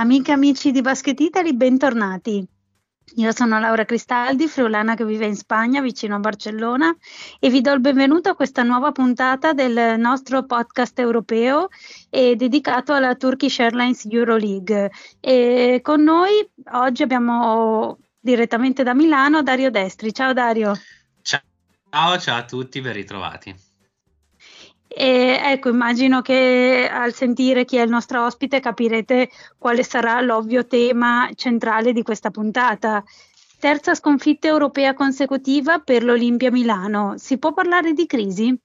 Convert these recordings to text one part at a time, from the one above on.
Amiche e amici di Basket Italy, bentornati. Io sono Laura Cristaldi, friulana che vive in Spagna, vicino a Barcellona, e vi do il benvenuto a questa nuova puntata del nostro podcast europeo eh, dedicato alla Turkish Airlines Euroleague. E con noi oggi abbiamo direttamente da Milano Dario Destri. Ciao Dario. Ciao, ciao a tutti, ben ritrovati. E ecco, immagino che al sentire chi è il nostro ospite capirete quale sarà l'ovvio tema centrale di questa puntata. Terza sconfitta europea consecutiva per l'Olimpia Milano. Si può parlare di crisi?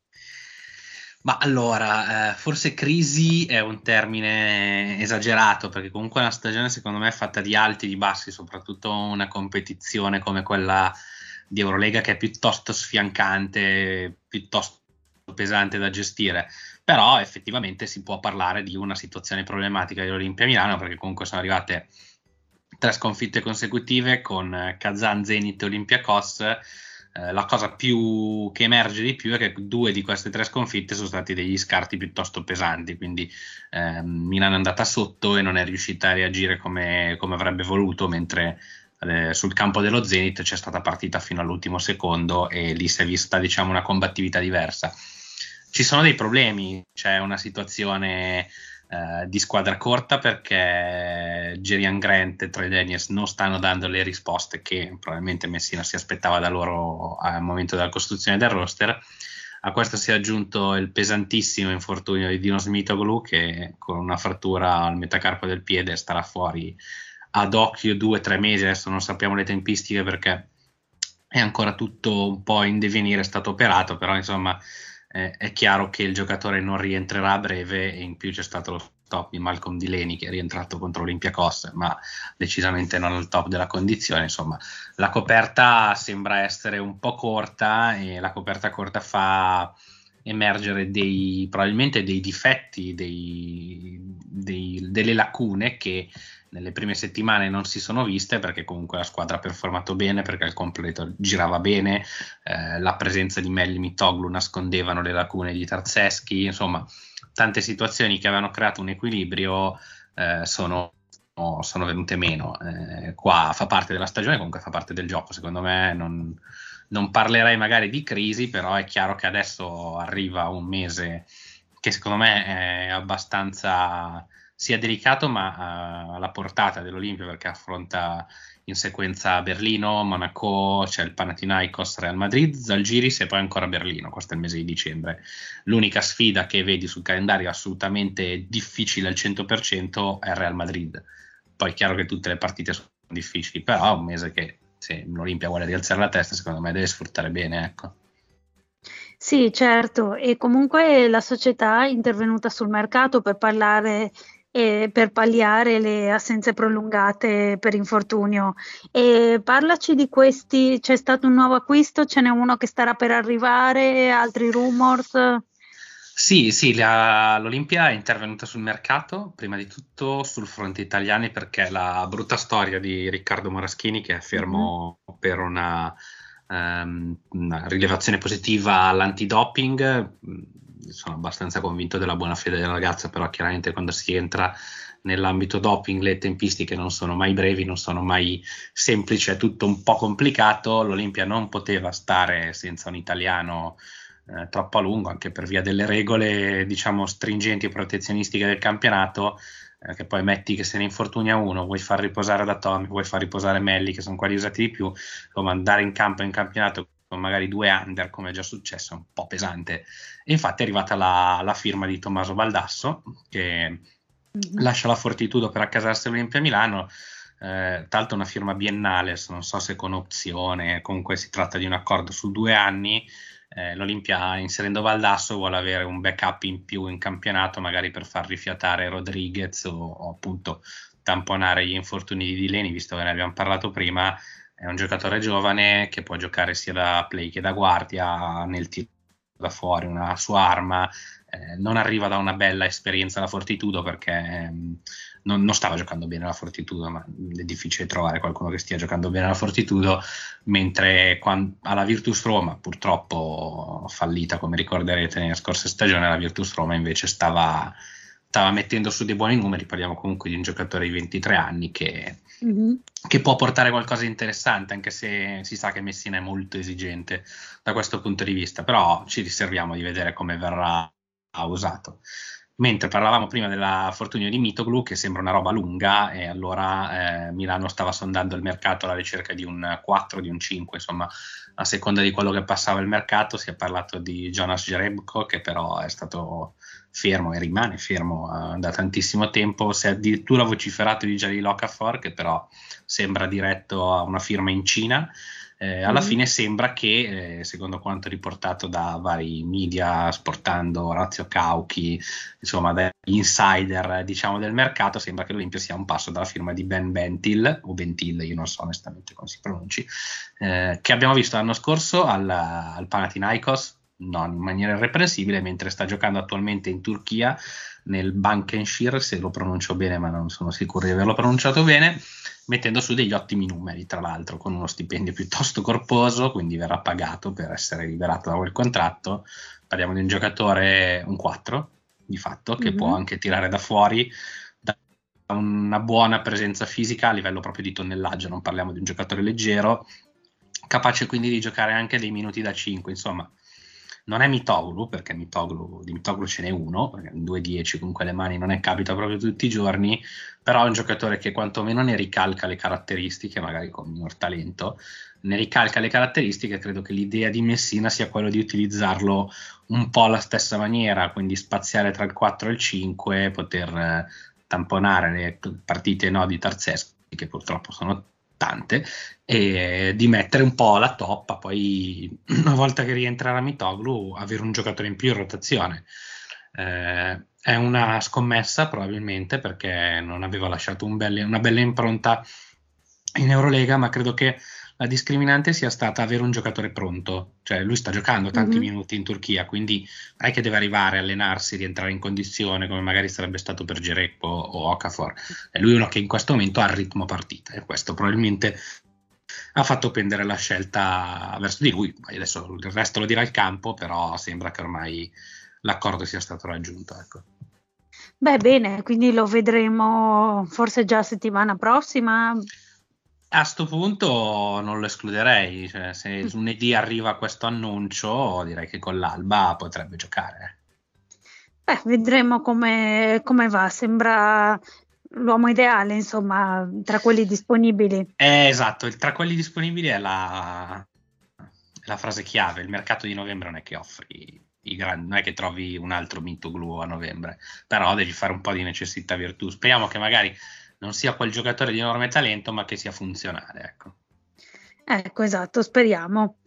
Ma allora, eh, forse crisi è un termine esagerato, perché comunque una stagione secondo me è fatta di alti e di bassi, soprattutto una competizione come quella di Eurolega che è piuttosto sfiancante, piuttosto pesante da gestire, però effettivamente si può parlare di una situazione problematica dell'Olimpia Milano perché comunque sono arrivate tre sconfitte consecutive con Kazan, Zenit e Olympiacos. Eh, la cosa più che emerge di più è che due di queste tre sconfitte sono stati degli scarti piuttosto pesanti, quindi eh, Milano è andata sotto e non è riuscita a reagire come, come avrebbe voluto, mentre eh, sul campo dello Zenit c'è stata partita fino all'ultimo secondo e lì si è vista diciamo, una combattività diversa ci sono dei problemi, c'è una situazione eh, di squadra corta perché Gerian Grant e Troy Daniels non stanno dando le risposte che probabilmente Messina si aspettava da loro al momento della costruzione del roster. A questo si è aggiunto il pesantissimo infortunio di Dino Smitoglu che con una frattura al metacarpo del piede starà fuori ad occhio due o tre mesi, adesso non sappiamo le tempistiche perché è ancora tutto un po' in divenire, è stato operato, però insomma eh, è chiaro che il giocatore non rientrerà a breve e in più c'è stato lo stop di Malcolm Delaney che è rientrato contro Olympiacos ma decisamente non al top della condizione. Insomma la coperta sembra essere un po' corta e la coperta corta fa emergere dei, probabilmente dei difetti, dei, dei, delle lacune che nelle prime settimane non si sono viste perché comunque la squadra ha performato bene, perché il completo girava bene, eh, la presenza di Melli Mitoglu nascondevano le lacune di Tarzeschi, insomma tante situazioni che avevano creato un equilibrio eh, sono, sono, venute meno. Eh, qua fa parte della stagione, comunque fa parte del gioco, secondo me non, non parlerei magari di crisi, però è chiaro che adesso arriva un mese che secondo me è abbastanza sia delicato ma uh, alla portata dell'Olimpia perché affronta in sequenza Berlino, Monaco, c'è il Panathinaikos, Real Madrid, Zalgiris e poi ancora Berlino, questo è il mese di dicembre. L'unica sfida che vedi sul calendario assolutamente difficile al 100% è Real Madrid. Poi è chiaro che tutte le partite sono difficili, però è un mese che se l'Olimpia vuole rialzare la testa, secondo me deve sfruttare bene, ecco. Sì, certo, e comunque la società è intervenuta sul mercato per parlare e per palliare le assenze prolungate per infortunio. E parlaci di questi, c'è stato un nuovo acquisto, ce n'è uno che starà per arrivare, altri rumors? Sì, sì, la, l'Olimpia è intervenuta sul mercato, prima di tutto sul fronte italiano perché la brutta storia di Riccardo Moraschini che è fermo mm-hmm. per una, um, una rilevazione positiva all'antidoping sono abbastanza convinto della buona fede della ragazza, però chiaramente quando si entra nell'ambito doping le tempistiche non sono mai brevi, non sono mai semplici, è tutto un po' complicato. L'Olimpia non poteva stare senza un italiano eh, troppo a lungo, anche per via delle regole, diciamo, stringenti e protezionistiche del campionato. Eh, che poi metti che se ne infortunia uno, vuoi far riposare da Tommy, vuoi far riposare Melli, che sono quelli usati di più, come andare in campo in campionato con magari due under, come è già successo, è un po' pesante. E infatti è arrivata la, la firma di Tommaso Baldasso, che mm-hmm. lascia la Fortitudo per accasarsi all'Olimpia Milano. Eh, tra l'altro una firma biennale, non so se con opzione, comunque si tratta di un accordo su due anni. Eh, L'Olimpia, inserendo Valdasso, vuole avere un backup in più in campionato, magari per far rifiatare Rodriguez o, o appunto tamponare gli infortuni di Dileni, visto che ne abbiamo parlato prima è un giocatore giovane che può giocare sia da play che da guardia nel tiro da fuori, una sua arma. Eh, non arriva da una bella esperienza alla Fortitudo perché ehm, non, non, stava giocando bene alla Fortitudo, ma è difficile trovare qualcuno che stia giocando bene alla Fortitudo, mentre quando, alla Virtus Roma, purtroppo fallita come ricorderete nella scorsa stagione, la Virtus Roma invece stava stava mettendo su dei buoni numeri, parliamo comunque di un giocatore di 23 anni che, mm-hmm. che, può portare qualcosa di interessante, anche se si sa che Messina è molto esigente da questo punto di vista, però ci riserviamo di vedere come verrà usato. Mentre parlavamo prima della fortuna di Mitoglu, che sembra una roba lunga, e allora eh, Milano stava sondando il mercato alla ricerca di un 4, di un 5, insomma, a seconda di quello che passava il mercato, si è parlato di Jonas Jerebko, che però è stato fermo e rimane fermo uh, da tantissimo tempo. Si è addirittura vociferato di Jalil Okafor, che però sembra diretto a una firma in Cina. Eh, alla mm fine sembra che, eh, secondo quanto riportato da vari media, sportando Orazio Cauchi, insomma, dagli insider diciamo, del mercato, sembra che l'Olimpia sia un passo dalla firma di Ben Bentil, o Bentil, io non so onestamente come si pronunci, eh, che abbiamo visto l'anno scorso al, al Panathinaikos, non in maniera irreprensibile, mentre sta giocando attualmente in Turchia nel Bankenshir, se lo pronuncio bene, ma non sono sicuro di averlo pronunciato bene, mettendo su degli ottimi numeri, tra l'altro, con uno stipendio piuttosto corposo, quindi verrà pagato per essere liberato da quel contratto. Parliamo di un giocatore, un 4, di fatto, che mm-hmm. può anche tirare da fuori da una buona presenza fisica a livello proprio di tonnellaggio, non parliamo di un giocatore leggero, capace quindi di giocare anche dei minuti da 5, insomma non è Mitoglu, perché Mitoglu, di Mitoglu ce n'è uno, in 2-10 con quelle mani non è capita proprio tutti i giorni, però è un giocatore che quantomeno ne ricalca le caratteristiche, magari con minor talento, ne ricalca le caratteristiche, credo che l'idea di Messina sia quello di utilizzarlo un po' alla stessa maniera, quindi spaziare tra il 4 e il 5, poter tamponare le partite no, di Tarzeschi, che purtroppo sono tante e di mettere un po' la toppa poi una volta che rientrerà Mitoglu avere un giocatore in più in rotazione. Eh, è una scommessa probabilmente perché non aveva lasciato un belle, una bella impronta in Eurolega ma credo che la discriminante sia stata avere un giocatore pronto, cioè lui sta giocando tanti mm-hmm. minuti in Turchia, quindi non è che deve arrivare, allenarsi, rientrare in condizione come magari sarebbe stato per Gerecco o Okafor, è lui uno che in questo momento ha il ritmo partita e questo probabilmente ha fatto pendere la scelta verso di lui, adesso il resto lo dirà il campo, però sembra che ormai l'accordo sia stato raggiunto. Ecco. Beh, bene, quindi lo vedremo forse già settimana prossima. A questo punto non lo escluderei, cioè, se mm. lunedì arriva questo annuncio direi che con l'Alba potrebbe giocare. Beh, vedremo come, come va, sembra l'uomo ideale, insomma, tra quelli disponibili. Eh, esatto, tra quelli disponibili è la, la, frase chiave, il mercato di novembre non è che offri i grandi, non è che trovi un altro Mitoglu a novembre, però devi fare un po' di necessità virtù. Speriamo che magari non sia quel giocatore di enorme talento, ma che sia funzionale. Ecco, ecco esatto, speriamo.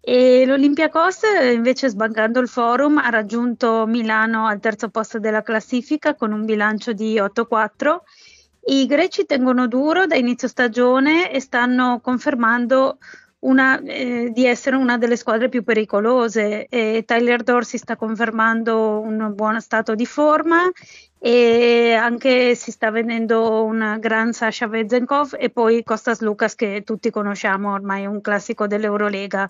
E l'Olympiacos, invece, sbancando il forum, ha raggiunto Milano al terzo posto della classifica con un bilancio di 8-4. I greci tengono duro da inizio stagione e stanno confermando una, eh, di essere una delle squadre più pericolose. E Tyler Dorsey sta confermando un buon stato di forma e anche si sta vedendo un gran Sasha Vezenkov e poi Costas Lucas che tutti conosciamo ormai è un classico dell'Eurolega.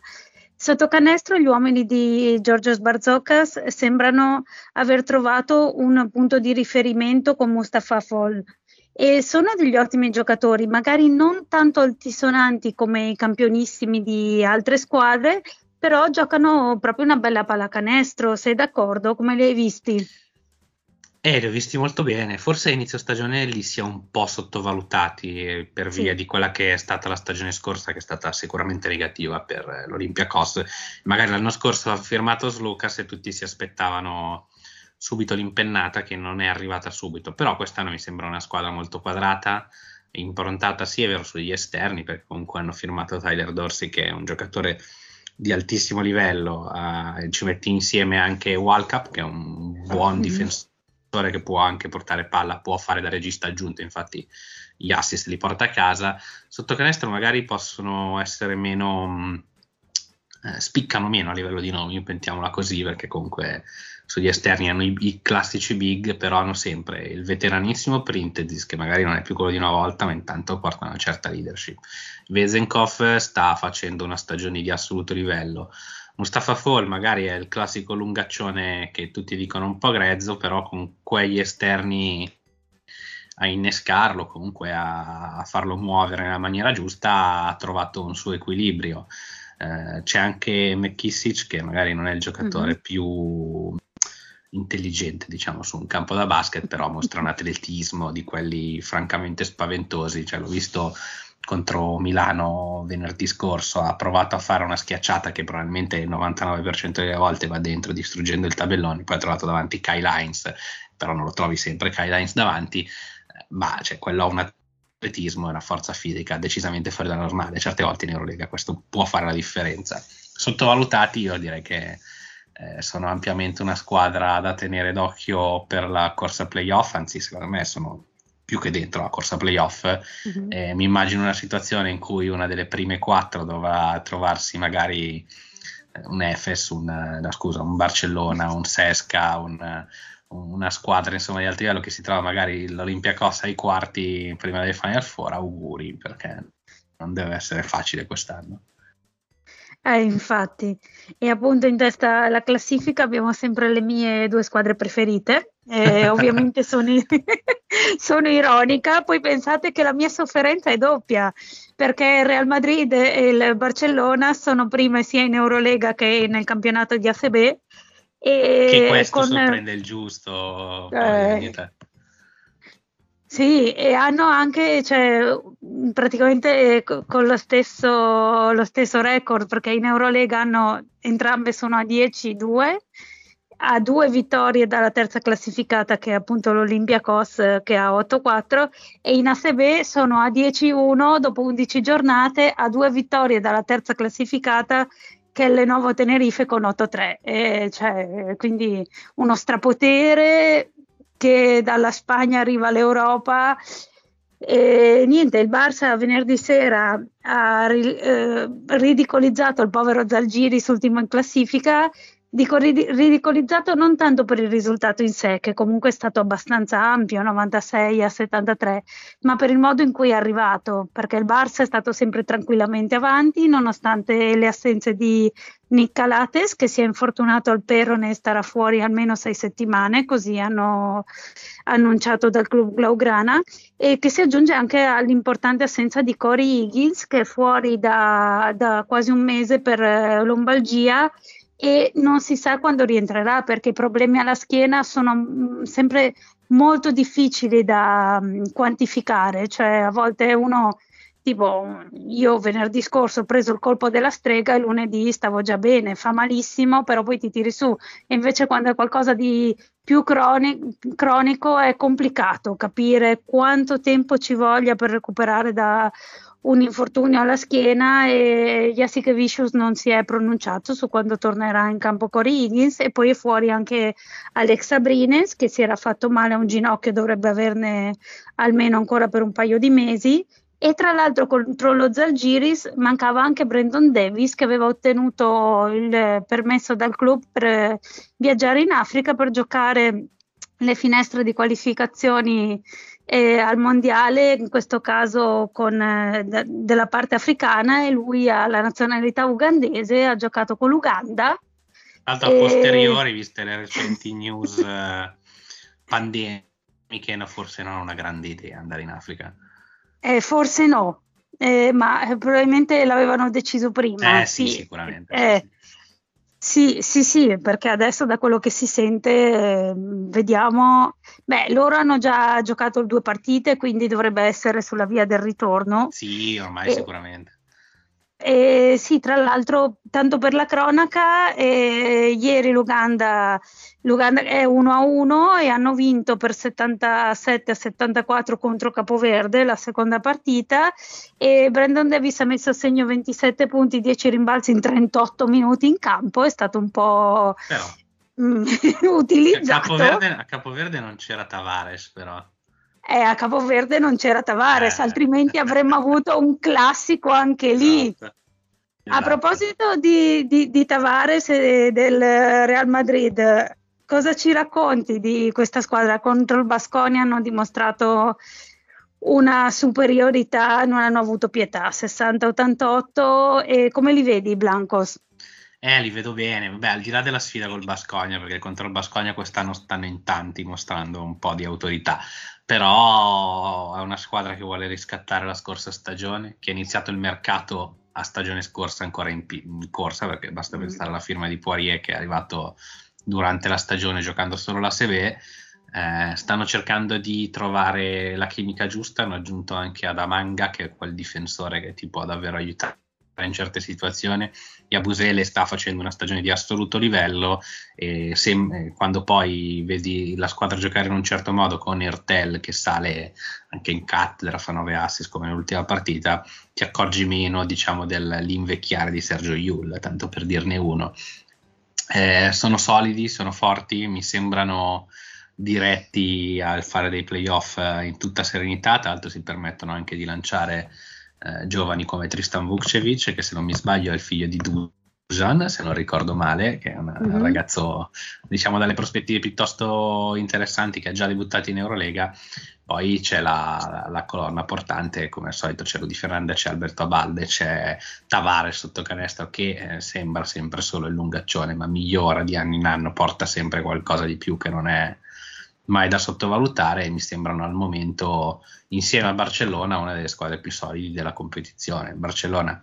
Sotto canestro gli uomini di Giorgio Barzokas sembrano aver trovato un punto di riferimento con Mustafa Fall e sono degli ottimi giocatori, magari non tanto altisonanti come i campionissimi di altre squadre, però giocano proprio una bella pallacanestro, sei d'accordo? Come li hai visti? Eh, li ho visti molto bene. Forse a inizio stagione li si è un po' sottovalutati eh, per via sì. di quella che è stata la stagione scorsa, che è stata sicuramente negativa per eh, l'Olympiacos. Magari l'anno scorso ha firmato Slucas e tutti si aspettavano subito l'impennata che non è arrivata subito. Però quest'anno mi sembra una squadra molto quadrata, improntata sì è vero sugli esterni, perché comunque hanno firmato Tyler Dorsey che è un giocatore di altissimo livello, uh, ci metti insieme anche Walcup che è un buon mm-hmm. difensore che può anche portare palla, può fare da regista aggiunto, infatti gli assist li porta a casa. Sotto canestro magari possono essere meno, mm, eh, spiccano meno a livello di nomi, pensiamola così, perché comunque sugli esterni hanno i, i, classici big, però hanno sempre il veteranissimo Printedis, che magari non è più quello di una volta, ma intanto porta una certa leadership. Vezenkov sta facendo una stagione di assoluto livello. Mustafa Fall magari è il classico lungaccione che tutti dicono un po' grezzo, però con quegli esterni a innescarlo, comunque a, a farlo muovere nella maniera giusta, ha trovato un suo equilibrio. Eh, c'è anche McKissick che magari non è il giocatore mm-hmm. più intelligente diciamo su un campo da basket però mostra un atletismo di quelli francamente spaventosi cioè, l'ho visto contro Milano venerdì scorso ha provato a fare una schiacciata che probabilmente il 99% delle volte va dentro distruggendo il tabellone, poi ha trovato davanti Kyle Hines, però non lo trovi sempre Kyle Hines davanti, ma cioè, quello ha un atletismo e una forza fisica decisamente fuori dalla normale, certe volte in Eurolega questo può fare la differenza. Sottovalutati io direi che eh, sono ampiamente una squadra da tenere d'occhio per la corsa playoff, anzi secondo me sono più che dentro la corsa playoff. Mm-hmm. Eh, mi immagino una situazione in cui una delle prime quattro dovrà trovarsi magari eh, un Efes, un, eh, no, scusa, un Barcellona, un Sesca, un, una squadra insomma, di alto livello che si trova magari l'Olympiacos ai quarti prima dei Final Four. Auguri perché non deve essere facile quest'anno. Eh, infatti, e appunto in testa alla classifica abbiamo sempre le mie due squadre preferite. Eh, ovviamente sono, sono, ironica, poi pensate che la mia sofferenza è doppia, perché il Real Madrid e il Barcellona sono prime sia in Eurolega che nel campionato di ACB. E che questo con, sorprende il giusto. Eh, sì, e hanno anche, cioè, praticamente con lo stesso, lo stesso record, perché in Eurolega hanno, entrambe sono a 10-2, a due vittorie dalla terza classificata che è appunto l'Olympiacos che ha 8-4 e in ASB sono a 10-1 dopo 11 giornate a due vittorie dalla terza classificata che è Lenovo Tenerife con 8-3 e cioè, quindi uno strapotere che dalla Spagna arriva all'Europa. E niente, il Barça venerdì sera ha eh, ridicolizzato il povero Zalgiris ultimo in classifica Dico ridicolizzato non tanto per il risultato in sé, che comunque è stato abbastanza ampio, 96 a 73, ma per il modo in cui è arrivato, perché il Barça è stato sempre tranquillamente avanti, nonostante le assenze di Nick Calates, che si è infortunato al perone e starà fuori almeno sei settimane, così hanno annunciato dal club Blaugrana, e che si aggiunge anche all'importante assenza di Corey Higgins, che è fuori da, da quasi un mese per eh, lombalgia e non si sa quando rientrerà perché i problemi alla schiena sono mm, sempre molto difficili da mm, quantificare, cioè a volte uno tipo io venerdì scorso ho preso il colpo della strega e lunedì stavo già bene, fa malissimo, però poi ti tiri su. E invece quando è qualcosa di più croni- cronico è complicato capire quanto tempo ci voglia per recuperare da un infortunio alla schiena e Jessica Vicious non si è pronunciato su quando tornerà in campo Corey Higgins e poi è fuori anche Alexa Brines che si era fatto male a un ginocchio dovrebbe averne almeno ancora per un paio di mesi. E tra l'altro contro lo Zalgiris mancava anche Brandon Davis che aveva ottenuto il permesso dal club per viaggiare in Africa per giocare le finestre di qualificazioni eh, al mondiale, in questo caso con, eh, de- della parte africana e lui ha la nazionalità ugandese, ha giocato con l'Uganda. Tanto a e... posteriori, viste le recenti news eh, pandemiche, forse non è una grande idea andare in Africa. Eh, forse no, eh, ma probabilmente l'avevano deciso prima. Eh sì, sì sicuramente. Sì. Sì, sì, sì, perché adesso da quello che si sente eh, vediamo, beh, loro hanno già giocato due partite, quindi dovrebbe essere sulla via del ritorno. Sì, ormai e, sicuramente. E sì, tra l'altro, tanto per la cronaca, eh, ieri l'Uganda, l'Uganda è 1 a 1 e hanno vinto per 77 a 74 contro Capoverde la seconda partita e Brandon Davis ha messo a segno 27 punti, 10 rimbalzi in 38 minuti in campo, è stato un po' però, mm, utilizzato. A Capoverde, a Capoverde non c'era Tavares però eh, a Capoverde non c'era Tavares, eh. altrimenti avremmo avuto un classico anche lì. Esatto. A proposito di, di, di, Tavares e del Real Madrid, cosa ci racconti di questa squadra? Contro il Basconi hanno dimostrato una superiorità, non hanno avuto pietà, 60-88 e come li vedi i Blancos? Eh, li vedo bene. Vabbè, al di là della sfida col Bascogna, perché contro il Bascogna quest'anno stanno in tanti mostrando un po' di autorità. Però è una squadra che vuole riscattare la scorsa stagione, che ha iniziato il mercato a stagione scorsa ancora in, in corsa, perché basta mm. pensare alla firma di Poirier che è arrivato durante la stagione giocando solo la Seve. Eh, stanno cercando di trovare la chimica giusta, hanno aggiunto anche Adamanga, che è quel difensore che ti può davvero aiutare in certe situazioni. Yabusele sta facendo una stagione di assoluto livello e se, quando poi vedi la squadra giocare in un certo modo con Ertel che sale anche in cattedra, fa 9 assist come nell'ultima partita, ti accorgi meno diciamo dell'invecchiare di Sergio Yul, tanto per dirne uno. Eh, sono solidi, sono forti, mi sembrano diretti a fare dei playoff in tutta serenità, tra l'altro si permettono anche di lanciare eh, giovani come Tristan Vukcevic, che se non mi sbaglio è il figlio di Dujan, se non ricordo male, che è un mm-hmm. ragazzo, diciamo, dalle prospettive piuttosto interessanti, che ha già debuttato in Eurolega. Poi c'è la, la colonna portante, come al solito c'è Rudi Ferranda, c'è Alberto Abalde, c'è Tavares sotto canestro che eh, sembra sempre solo il lungaccione, ma migliora di anno in anno, porta sempre qualcosa di più che non è mai da sottovalutare e mi sembrano al momento insieme a Barcellona una delle squadre più solide della competizione. Barcellona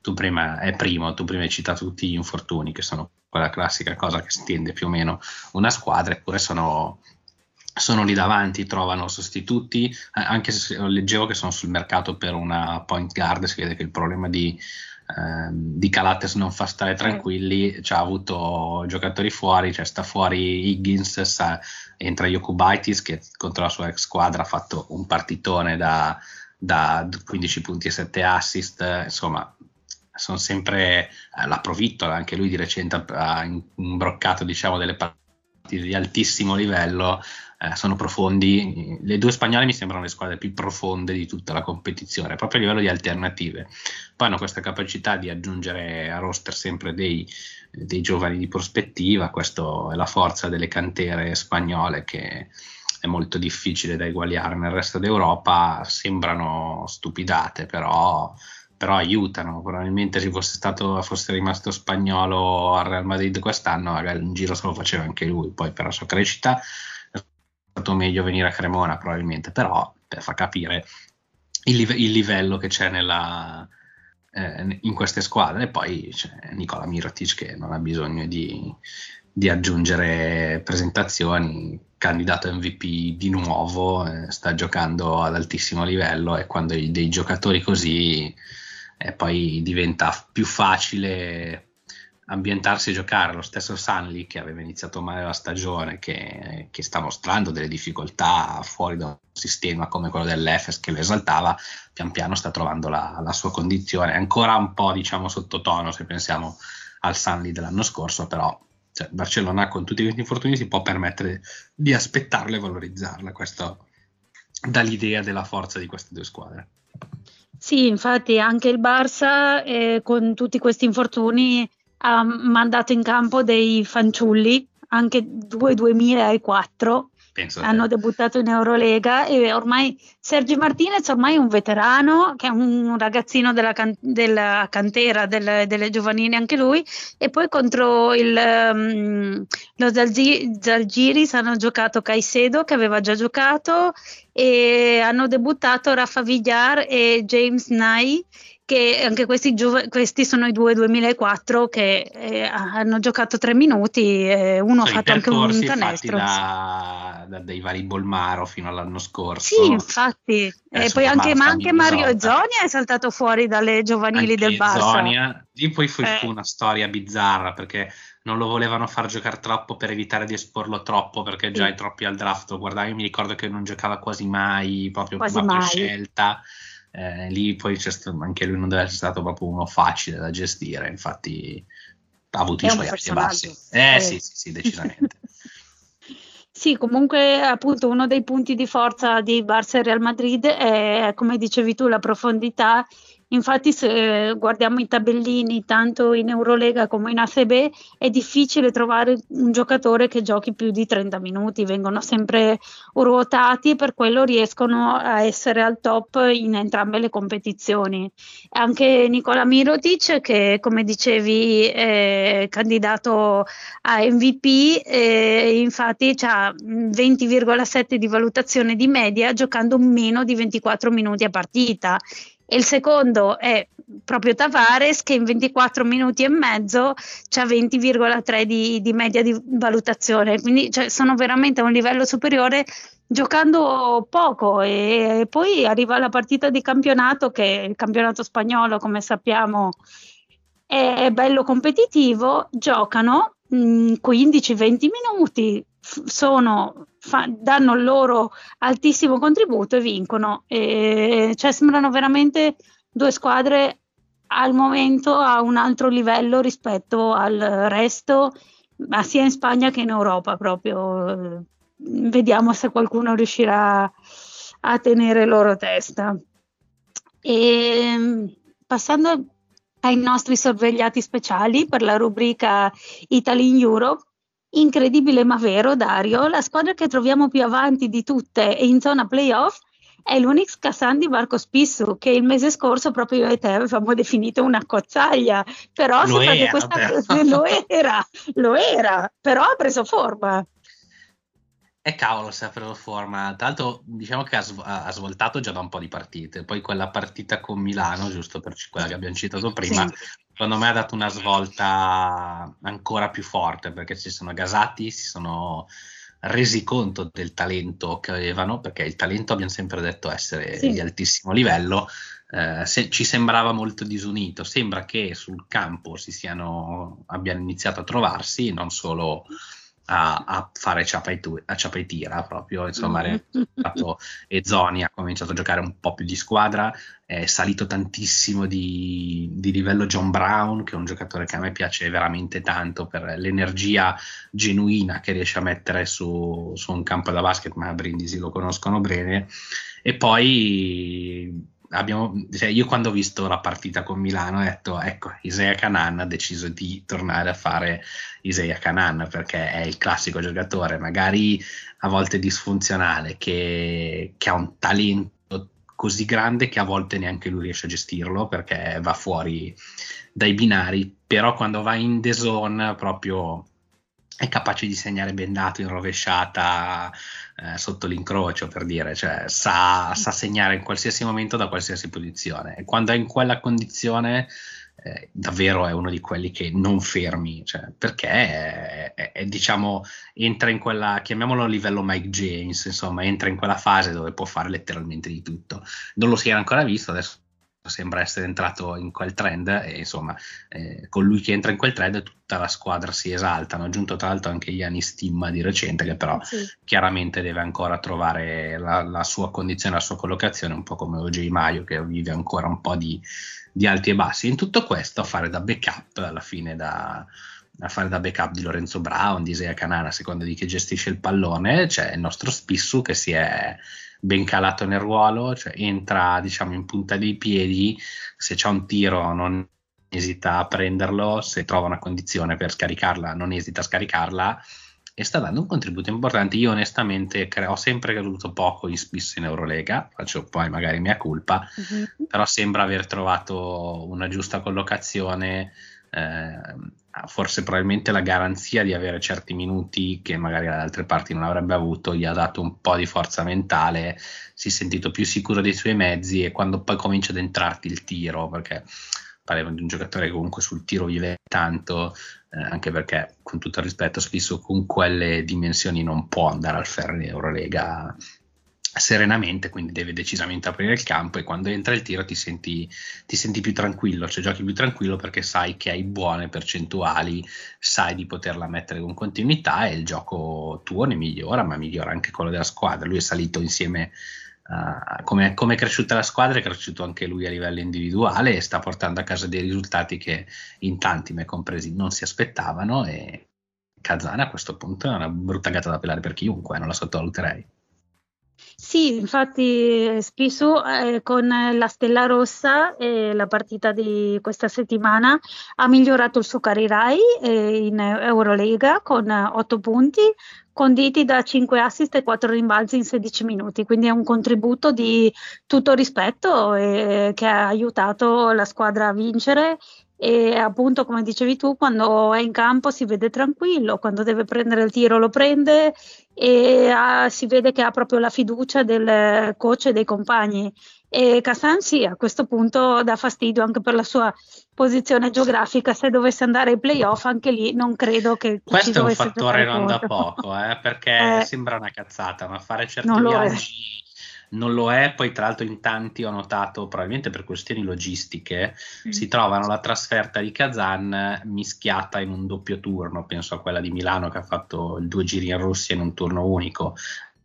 tu prima è primo, tu prima hai citato tutti gli infortuni che sono quella classica cosa che stende più o meno una squadra, eppure sono, sono lì davanti, trovano sostituti, anche se leggevo che sono sul mercato per una point guard, si vede che il problema di Ehm, di Calates non fa stare tranquilli, ci ha avuto giocatori fuori, cioè sta fuori Higgins, sa, entra Yokubaitis che contro la sua ex squadra ha fatto un partitone da, da 15 punti e 7 assist, insomma sono sempre eh, la Provittola, anche lui di recente ha imbroccato diciamo delle partite di altissimo livello, eh, sono profondi. Le due spagnole mi sembrano le squadre più profonde di tutta la competizione, proprio a livello di alternative. Poi hanno questa capacità di aggiungere a roster sempre dei, dei giovani di prospettiva, questa è la forza delle cantere spagnole che è molto difficile da eguagliare nel resto d'Europa, sembrano stupidate, però però aiutano. Probabilmente se fosse, stato, fosse rimasto spagnolo al Real Madrid quest'anno, magari un giro se lo faceva anche lui. Poi per la sua crescita è stato meglio venire a Cremona, probabilmente, però per far capire il, live- il livello che c'è nella, eh, in queste squadre. E poi c'è Nicola Mirotic che non ha bisogno di, di aggiungere presentazioni, candidato MVP di nuovo, eh, sta giocando ad altissimo livello e quando dei giocatori così e poi diventa più facile ambientarsi e giocare. Lo stesso Sunly che aveva iniziato male la stagione, che, che, sta mostrando delle difficoltà fuori da un sistema come quello dell'Efes che lo esaltava, pian piano sta trovando la, la sua condizione. Ancora un po' diciamo sottotono se pensiamo al Sunly dell'anno scorso, però cioè, Barcellona con tutti questi infortuni si può permettere di aspettarla e valorizzarla. Questo dà l'idea della forza di queste due squadre. Sì, infatti anche il Barça eh, con tutti questi infortuni ha mandato in campo dei fanciulli, anche due 2004 Penso hanno debuttato in Eurolega e ormai Sergi Martinez ormai è un veterano, che è un ragazzino della, can- della cantera del, delle giovanili anche lui. E poi contro il, um, lo Zalgiris hanno giocato Caicedo che aveva già giocato e hanno debuttato Rafa Villar e James Nye che anche questi, giov- questi, sono i due 2004 che eh, hanno giocato tre minuti e uno sono ha fatto anche un canestro. Da, da, dai vari Bolmaro fino all'anno scorso. Sì, infatti. e poi anche, ma anche Mario Zonia è saltato fuori dalle giovanili anche del Barça. Zonia. Lì poi fu eh. una storia bizzarra perché non lo volevano far giocare troppo per evitare di esporlo troppo perché già sì. è troppi al draft. Guardavi, mi ricordo che non giocava quasi mai, proprio quasi mai. scelta eh, lì poi stato, anche lui non deve essere stato proprio uno facile da gestire, infatti ha avuto è i suoi alti e bassi. Eh, eh. Sì, sì, sì, decisamente. Sì, comunque appunto uno dei punti di forza di Barça e Real Madrid è, come dicevi tu, la profondità Infatti se guardiamo i tabellini tanto in Eurolega come in ACB è difficile trovare un giocatore che giochi più di 30 minuti, vengono sempre ruotati e per quello riescono a essere al top in entrambe le competizioni. Anche Nicola Mirotic che come dicevi è candidato a MVP, eh, infatti ha 20,7 di valutazione di media giocando meno di 24 minuti a partita e il secondo è proprio Tavares che in 24 minuti e mezzo ha 20,3 di, di, media di valutazione, quindi cioè, sono veramente a un livello superiore giocando poco. E, e poi arriva la partita di campionato che il campionato spagnolo come sappiamo è, è bello competitivo, giocano 15-20 minuti, sono, fa, danno il loro altissimo contributo e vincono. E, cioè, sembrano veramente due squadre al momento a un altro livello rispetto al resto, ma sia in Spagna che in Europa proprio. Vediamo se qualcuno riuscirà a tenere loro testa. E, passando ai nostri sorvegliati speciali per la rubrica Italy in Europe, Incredibile ma vero, Dario, la squadra che troviamo più avanti di tutte e in zona playoff è l'Unix Kazan di Marco Spissu, che il mese scorso proprio io e te avevamo definito una cozzaglia, però lo era, questa però. lo era, lo era, però ha preso forma. E cavolo, se ha preso forma. Tra l'altro, diciamo che ha, sv- ha, svoltato già da un po' di partite. Poi quella partita con Milano, giusto per quella che abbiamo citato prima, sì secondo me ha dato una svolta ancora più forte perché si sono gasati, si sono resi conto del talento che avevano, perché il talento abbiamo sempre detto essere sì. di altissimo livello, eh, se, ci sembrava molto disunito, sembra che sul campo si siano, abbiano iniziato a trovarsi, non solo a, a fare ciapa e, tu, a ciapa e tira proprio, insomma, mm. e Zoni ha cominciato a giocare un po' più di squadra, è salito tantissimo di, di, livello John Brown, che è un giocatore che a me piace veramente tanto per l'energia genuina che riesce a mettere su, su un campo da basket, ma a Brindisi lo conoscono bene, e poi abbiamo, cioè io quando ho visto la partita con Milano ho detto ecco Isaiah Canan ha deciso di tornare a fare Isaiah Canan perché è il classico giocatore magari a volte disfunzionale che, che ha un talento così grande che a volte neanche lui riesce a gestirlo perché va fuori dai binari però quando va in the zone proprio è capace di segnare bendato in rovesciata eh, sotto l'incrocio per dire, cioè sa, sa, segnare in qualsiasi momento da qualsiasi posizione e quando è in quella condizione eh, davvero è uno di quelli che non fermi, cioè, perché è, è, è, diciamo entra in quella, chiamiamolo a livello Mike James, insomma entra in quella fase dove può fare letteralmente di tutto. Non lo si era ancora visto, adesso sembra essere entrato in quel trend e insomma eh, con lui che entra in quel trend tutta la squadra si esalta. Hanno aggiunto tra l'altro anche Yanis Stimma di recente che però sì. chiaramente deve ancora trovare la, la, sua condizione la sua collocazione un po' come OJ Maio che vive ancora un po' di, di alti e bassi. In tutto questo a fare da backup alla fine da, a fare da backup di Lorenzo Brown, di Isaiah Canana, a seconda di chi gestisce il pallone, c'è il nostro Spissu che si è ben calato nel ruolo, cioè entra diciamo in punta dei piedi, se c'è un tiro non esita a prenderlo, se trova una condizione per scaricarla non esita a scaricarla e sta dando un contributo importante. Io onestamente cre- ho sempre creduto poco in Spisso in Eurolega, faccio poi magari mia colpa, uh-huh. però sembra aver trovato una giusta collocazione eh, forse probabilmente la garanzia di avere certi minuti che magari da altre parti non avrebbe avuto gli ha dato un po' di forza mentale, si è sentito più sicuro dei suoi mezzi e quando poi comincia ad entrarti il tiro, perché parliamo di un giocatore che comunque sul tiro vive tanto, eh, anche perché con tutto il rispetto spesso con quelle dimensioni non può andare al ferro in Eurolega serenamente, quindi deve decisamente aprire il campo e quando entra il tiro ti senti, ti senti, più tranquillo, cioè giochi più tranquillo perché sai che hai buone percentuali, sai di poterla mettere con continuità e il gioco tuo ne migliora, ma migliora anche quello della squadra. Lui è salito insieme Uh, come, è cresciuta la squadra, è cresciuto anche lui a livello individuale e sta portando a casa dei risultati che in tanti, me compresi, non si aspettavano. E Kazan a questo punto è una brutta gatta da pelare per chiunque, non la sottovaluterei. Sì, infatti Spisu eh, con la Stella Rossa, eh, la partita di questa settimana, ha migliorato il suo carry eh, in Eurolega con 8 punti, conditi da 5 assist e 4 rimbalzi in 16 minuti, quindi è un contributo di tutto rispetto eh, che ha aiutato la squadra a vincere. E appunto come dicevi tu quando è in campo si vede tranquillo, quando deve prendere il tiro lo prende e ha, si vede che ha proprio la fiducia del coach e dei compagni. E Cassan sì a questo punto dà fastidio anche per la sua posizione geografica. Se dovesse andare ai playoff anche lì non credo che questo è un fattore non da poco eh, perché eh, sembra una cazzata ma fare certi viaggi non lo è, poi tra l'altro in tanti ho notato, probabilmente per questioni logistiche, mm. si trovano la trasferta di Kazan mischiata in un doppio turno, penso a quella di Milano che ha fatto due giri in Russia in un turno unico,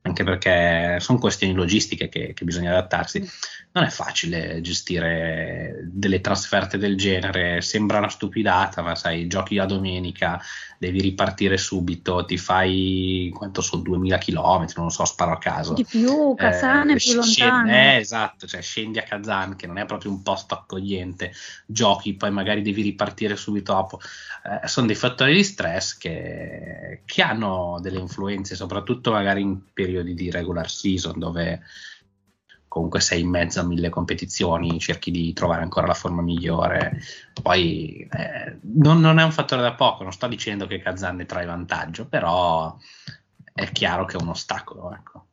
anche perché sono questioni logistiche che, che, bisogna adattarsi. Mm. Non è facile gestire delle trasferte del genere, sembra una stupidata, ma sai, giochi a domenica, devi ripartire subito, ti fai quanto sono 2000 km, non lo so, sparo a caso. Di più, Kazan eh, è più lontano. Eh, esatto, cioè scendi a Kazan che non è proprio un posto accogliente, giochi, poi magari devi ripartire subito dopo. Eh, sono dei fattori di stress che, che hanno delle influenze, soprattutto magari in periodi di regular season dove comunque sei in mezzo a mille competizioni, cerchi di trovare ancora la forma migliore. Poi eh, non, non, è un fattore da poco, non sto dicendo che Kazan ne trae vantaggio, però è chiaro che è un ostacolo. Ecco.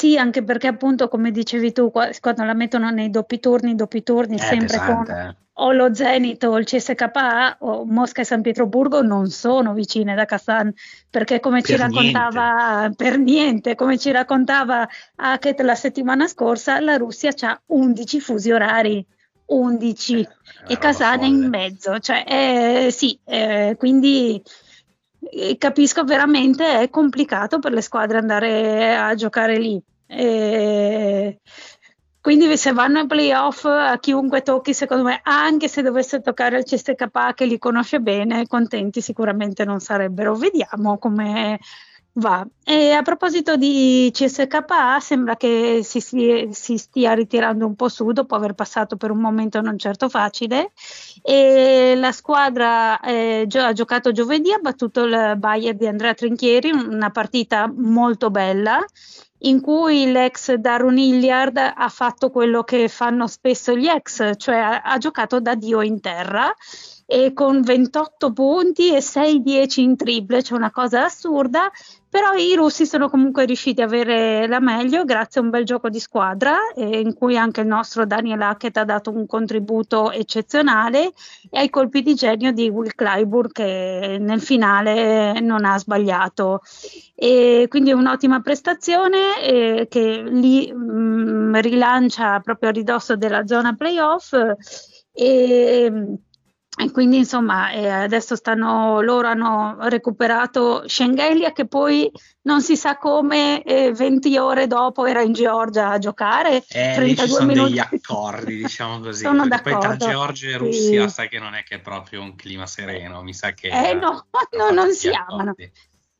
Sì, anche perché appunto, come dicevi tu, quando la mettono nei doppi turni, doppi turni, è sempre pesante, con eh. o lo Zenit o il CSKA o Mosca e San Pietroburgo non sono vicine da Kazan, perché come per ci raccontava niente. per niente, come ci raccontava Hackett la settimana scorsa, la Russia ha 11 fusi orari. 11 eh, e Kazan è in mezzo, cioè eh, sì, eh, quindi capisco veramente è complicato per le squadre andare a giocare lì. E quindi se vanno ai playoff a chiunque tocchi, secondo me, anche se dovesse toccare il CSK che li conosce bene, contenti sicuramente non sarebbero. Vediamo come va. E a proposito di CSKA, sembra che si, si, si, stia ritirando un po' su dopo aver passato per un momento non certo facile. E la squadra eh, ha giocato giovedì, ha battuto il Bayern di Andrea Trinchieri, una partita molto bella in cui l'ex Darun Hilliard ha fatto quello che fanno spesso gli ex, cioè ha, ha giocato da dio in terra e con 28 punti e 6-10 in triple, cioè una cosa assurda, però i russi sono comunque riusciti a avere la meglio grazie a un bel gioco di squadra eh, in cui anche il nostro Daniel Hackett ha dato un contributo eccezionale e ai colpi di genio di Will Clyburn che nel finale non ha sbagliato. E quindi un'ottima prestazione eh, che li mh, mm, rilancia proprio a ridosso della zona playoff. E, e quindi insomma eh, adesso stanno, loro hanno recuperato Schengelia che poi non si sa come eh, 20 ore dopo era in Georgia a giocare. Eh, 32 lì ci sono minuti. degli accordi, diciamo così. sono d'accordo. Poi tra Georgia e Russia sì. sai che non è che è proprio un clima sereno, mi sa che... Eh no, no non si amano.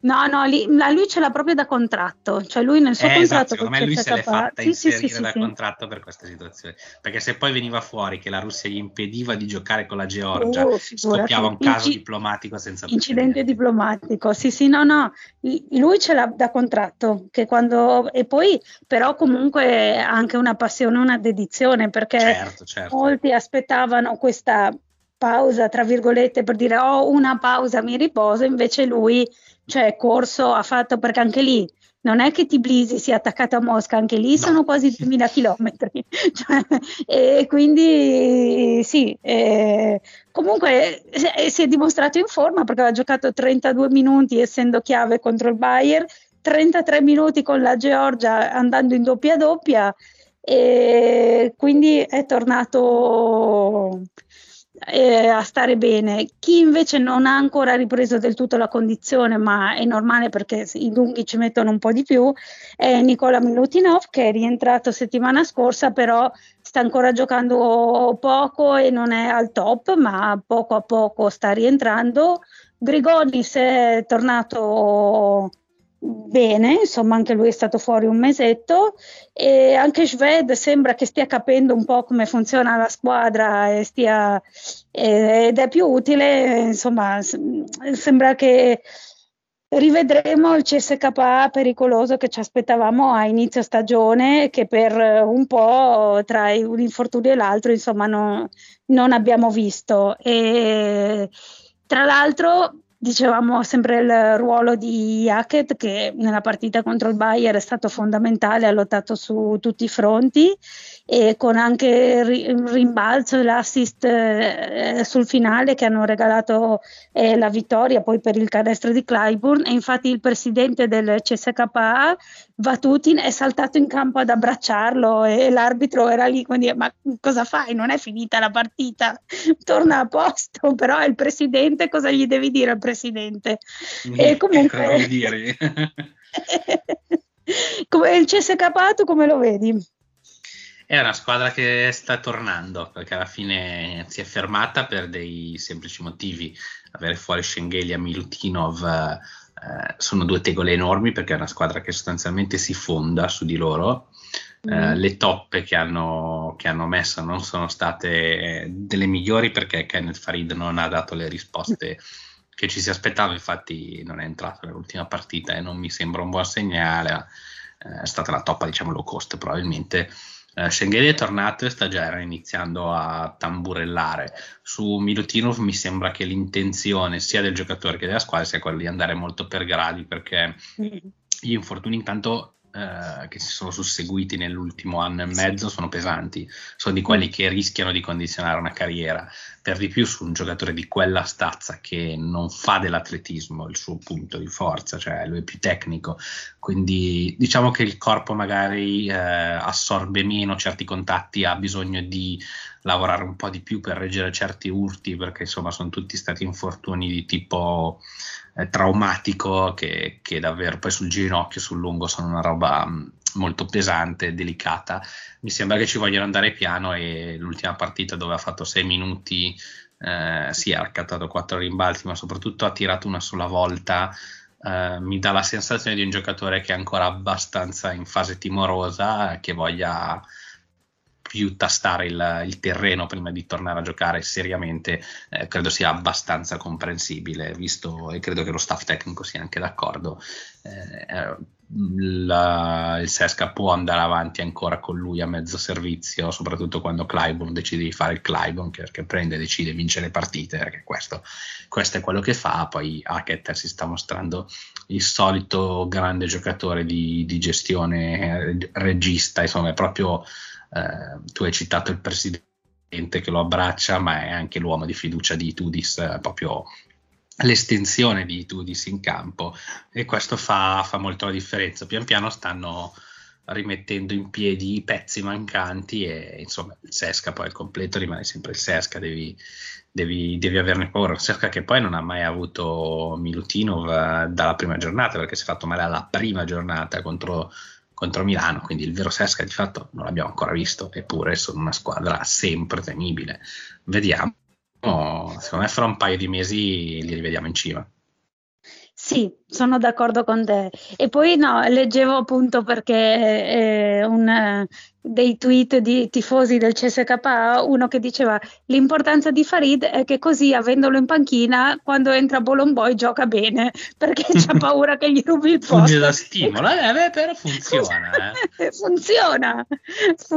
No, no, lì, lui ce l'ha proprio da contratto, cioè lui nel suo eh, contratto... Esatto, secondo me lui se l'è fatta sì, inserire sì, sì, da contratto per questa situazione, perché se poi veniva fuori che la Russia gli impediva di giocare con la Georgia, oh, scoppiava un caso Inci- diplomatico senza Incidente diplomatico, sì sì, no, no, lui ce l'ha da contratto, che quando... e poi però comunque anche una passione, una dedizione, perché certo, certo. molti aspettavano questa pausa, tra virgolette, per dire ho oh, una pausa, mi riposo, invece lui cioè corso ha fatto perché anche lì non è che Tbilisi sia attaccata a Mosca, anche lì no. sono quasi 2000 chilometri. Cioè, e quindi sì, eh, comunque si è dimostrato in forma perché aveva giocato 32 minuti essendo chiave contro il Bayern, 33 minuti con la Georgia andando in doppia doppia e quindi è tornato eh, a stare bene. Chi invece non ha ancora ripreso del tutto la condizione, ma è normale perché i lunghi ci mettono un po' di più, è Nicola Milutinov che è rientrato settimana scorsa, però sta ancora giocando poco e non è al top, ma poco a poco sta rientrando. Grigonis è tornato bene, insomma anche lui è stato fuori un mesetto e anche Sved sembra che stia capendo un po' come funziona la squadra e stia, ed è più utile, insomma sembra che rivedremo il CSKA pericoloso che ci aspettavamo a inizio stagione che per un po' tra un infortunio e l'altro insomma no, non abbiamo visto. E tra l'altro Dicevamo sempre il ruolo di Hackett che nella partita contro il Bayern è stato fondamentale, ha lottato su tutti i fronti e con anche il rimbalzo e l'assist eh, sul finale che hanno regalato eh, la vittoria poi per il canestro di Clyburn e infatti il presidente del CSKA Vatutin è saltato in campo ad abbracciarlo e l'arbitro era lì quindi ma cosa fai? Non è finita la partita torna a posto però è il presidente cosa gli devi dire e comunque come il CSKA tu come lo vedi? È una squadra che sta tornando perché alla fine si è fermata per dei semplici motivi. Avere fuori Schengelia, Milutinov eh, sono due tegole enormi perché è una squadra che sostanzialmente si fonda su di loro. Mm. Eh, le toppe che hanno, che hanno, messo non sono state delle migliori perché Kenneth Farid non ha dato le risposte che ci si aspettava, infatti non è entrato nell'ultima partita e non mi sembra un buon segnale. Eh, è stata la toppa, diciamo, low cost probabilmente Uh, Schengen è tornato e sta già iniziando a tamburellare. Su Milutinov mi sembra che l'intenzione sia del giocatore che della squadra sia quella di andare molto per gradi perché mm. gli infortuni intanto eh, che si sono susseguiti nell'ultimo anno e mezzo sono pesanti, sono di quelli che rischiano di condizionare una carriera, per di più su un giocatore di quella stazza che non fa dell'atletismo il suo punto di forza, cioè lui è più tecnico, quindi diciamo che il corpo magari eh, assorbe meno certi contatti, ha bisogno di lavorare un po' di più per reggere certi urti, perché insomma sono tutti stati infortuni di tipo traumatico che, che, davvero poi sul ginocchio, sul lungo sono una roba mm, molto pesante, delicata. Mi sembra che ci vogliono andare piano e l'ultima partita dove ha fatto 6 minuti eh, sì, ha raccattato 4 rimbalzi, ma soprattutto ha tirato una sola volta. Uh, mi dà la sensazione di un giocatore che è ancora abbastanza in fase timorosa, che voglia più tastare il, il, terreno prima di tornare a giocare seriamente, eh, credo sia abbastanza comprensibile, visto e credo che lo staff tecnico sia anche d'accordo. Eh, eh la, il Sesca può andare avanti ancora con lui a mezzo servizio, soprattutto quando Clyburn decide di fare il Clyburn, perché prende e decide di vincere le partite, perché questo, questo, è quello che fa. Poi Hackett si sta mostrando il solito grande giocatore di, di gestione eh, regista, insomma, è proprio eh, tu hai citato il presidente che lo abbraccia, ma è anche l'uomo di fiducia di Tudis, eh, proprio l'estensione di Tudis in campo e questo fa, fa, molto la differenza. Pian piano stanno rimettendo in piedi i pezzi mancanti e insomma il Sesca poi al completo rimane sempre il Sesca, devi, devi, devi averne paura. Il Sesca che poi non ha mai avuto Milutinov eh, dalla prima giornata perché si è fatto male alla prima giornata contro contro Milano, quindi il vero Sesca di fatto non l'abbiamo ancora visto, eppure sono una squadra sempre temibile. Vediamo, secondo me fra un paio di mesi li rivediamo in cima. Sì, sono d'accordo con te. E poi no, leggevo appunto perché eh, un, dei tweet di tifosi del CSKA, uno che diceva l'importanza di Farid è che così avendolo in panchina quando entra Bolomboy gioca bene perché c'ha paura che gli rubi il posto. Funge da stimolo, eh, eh, però funziona. Eh. funziona,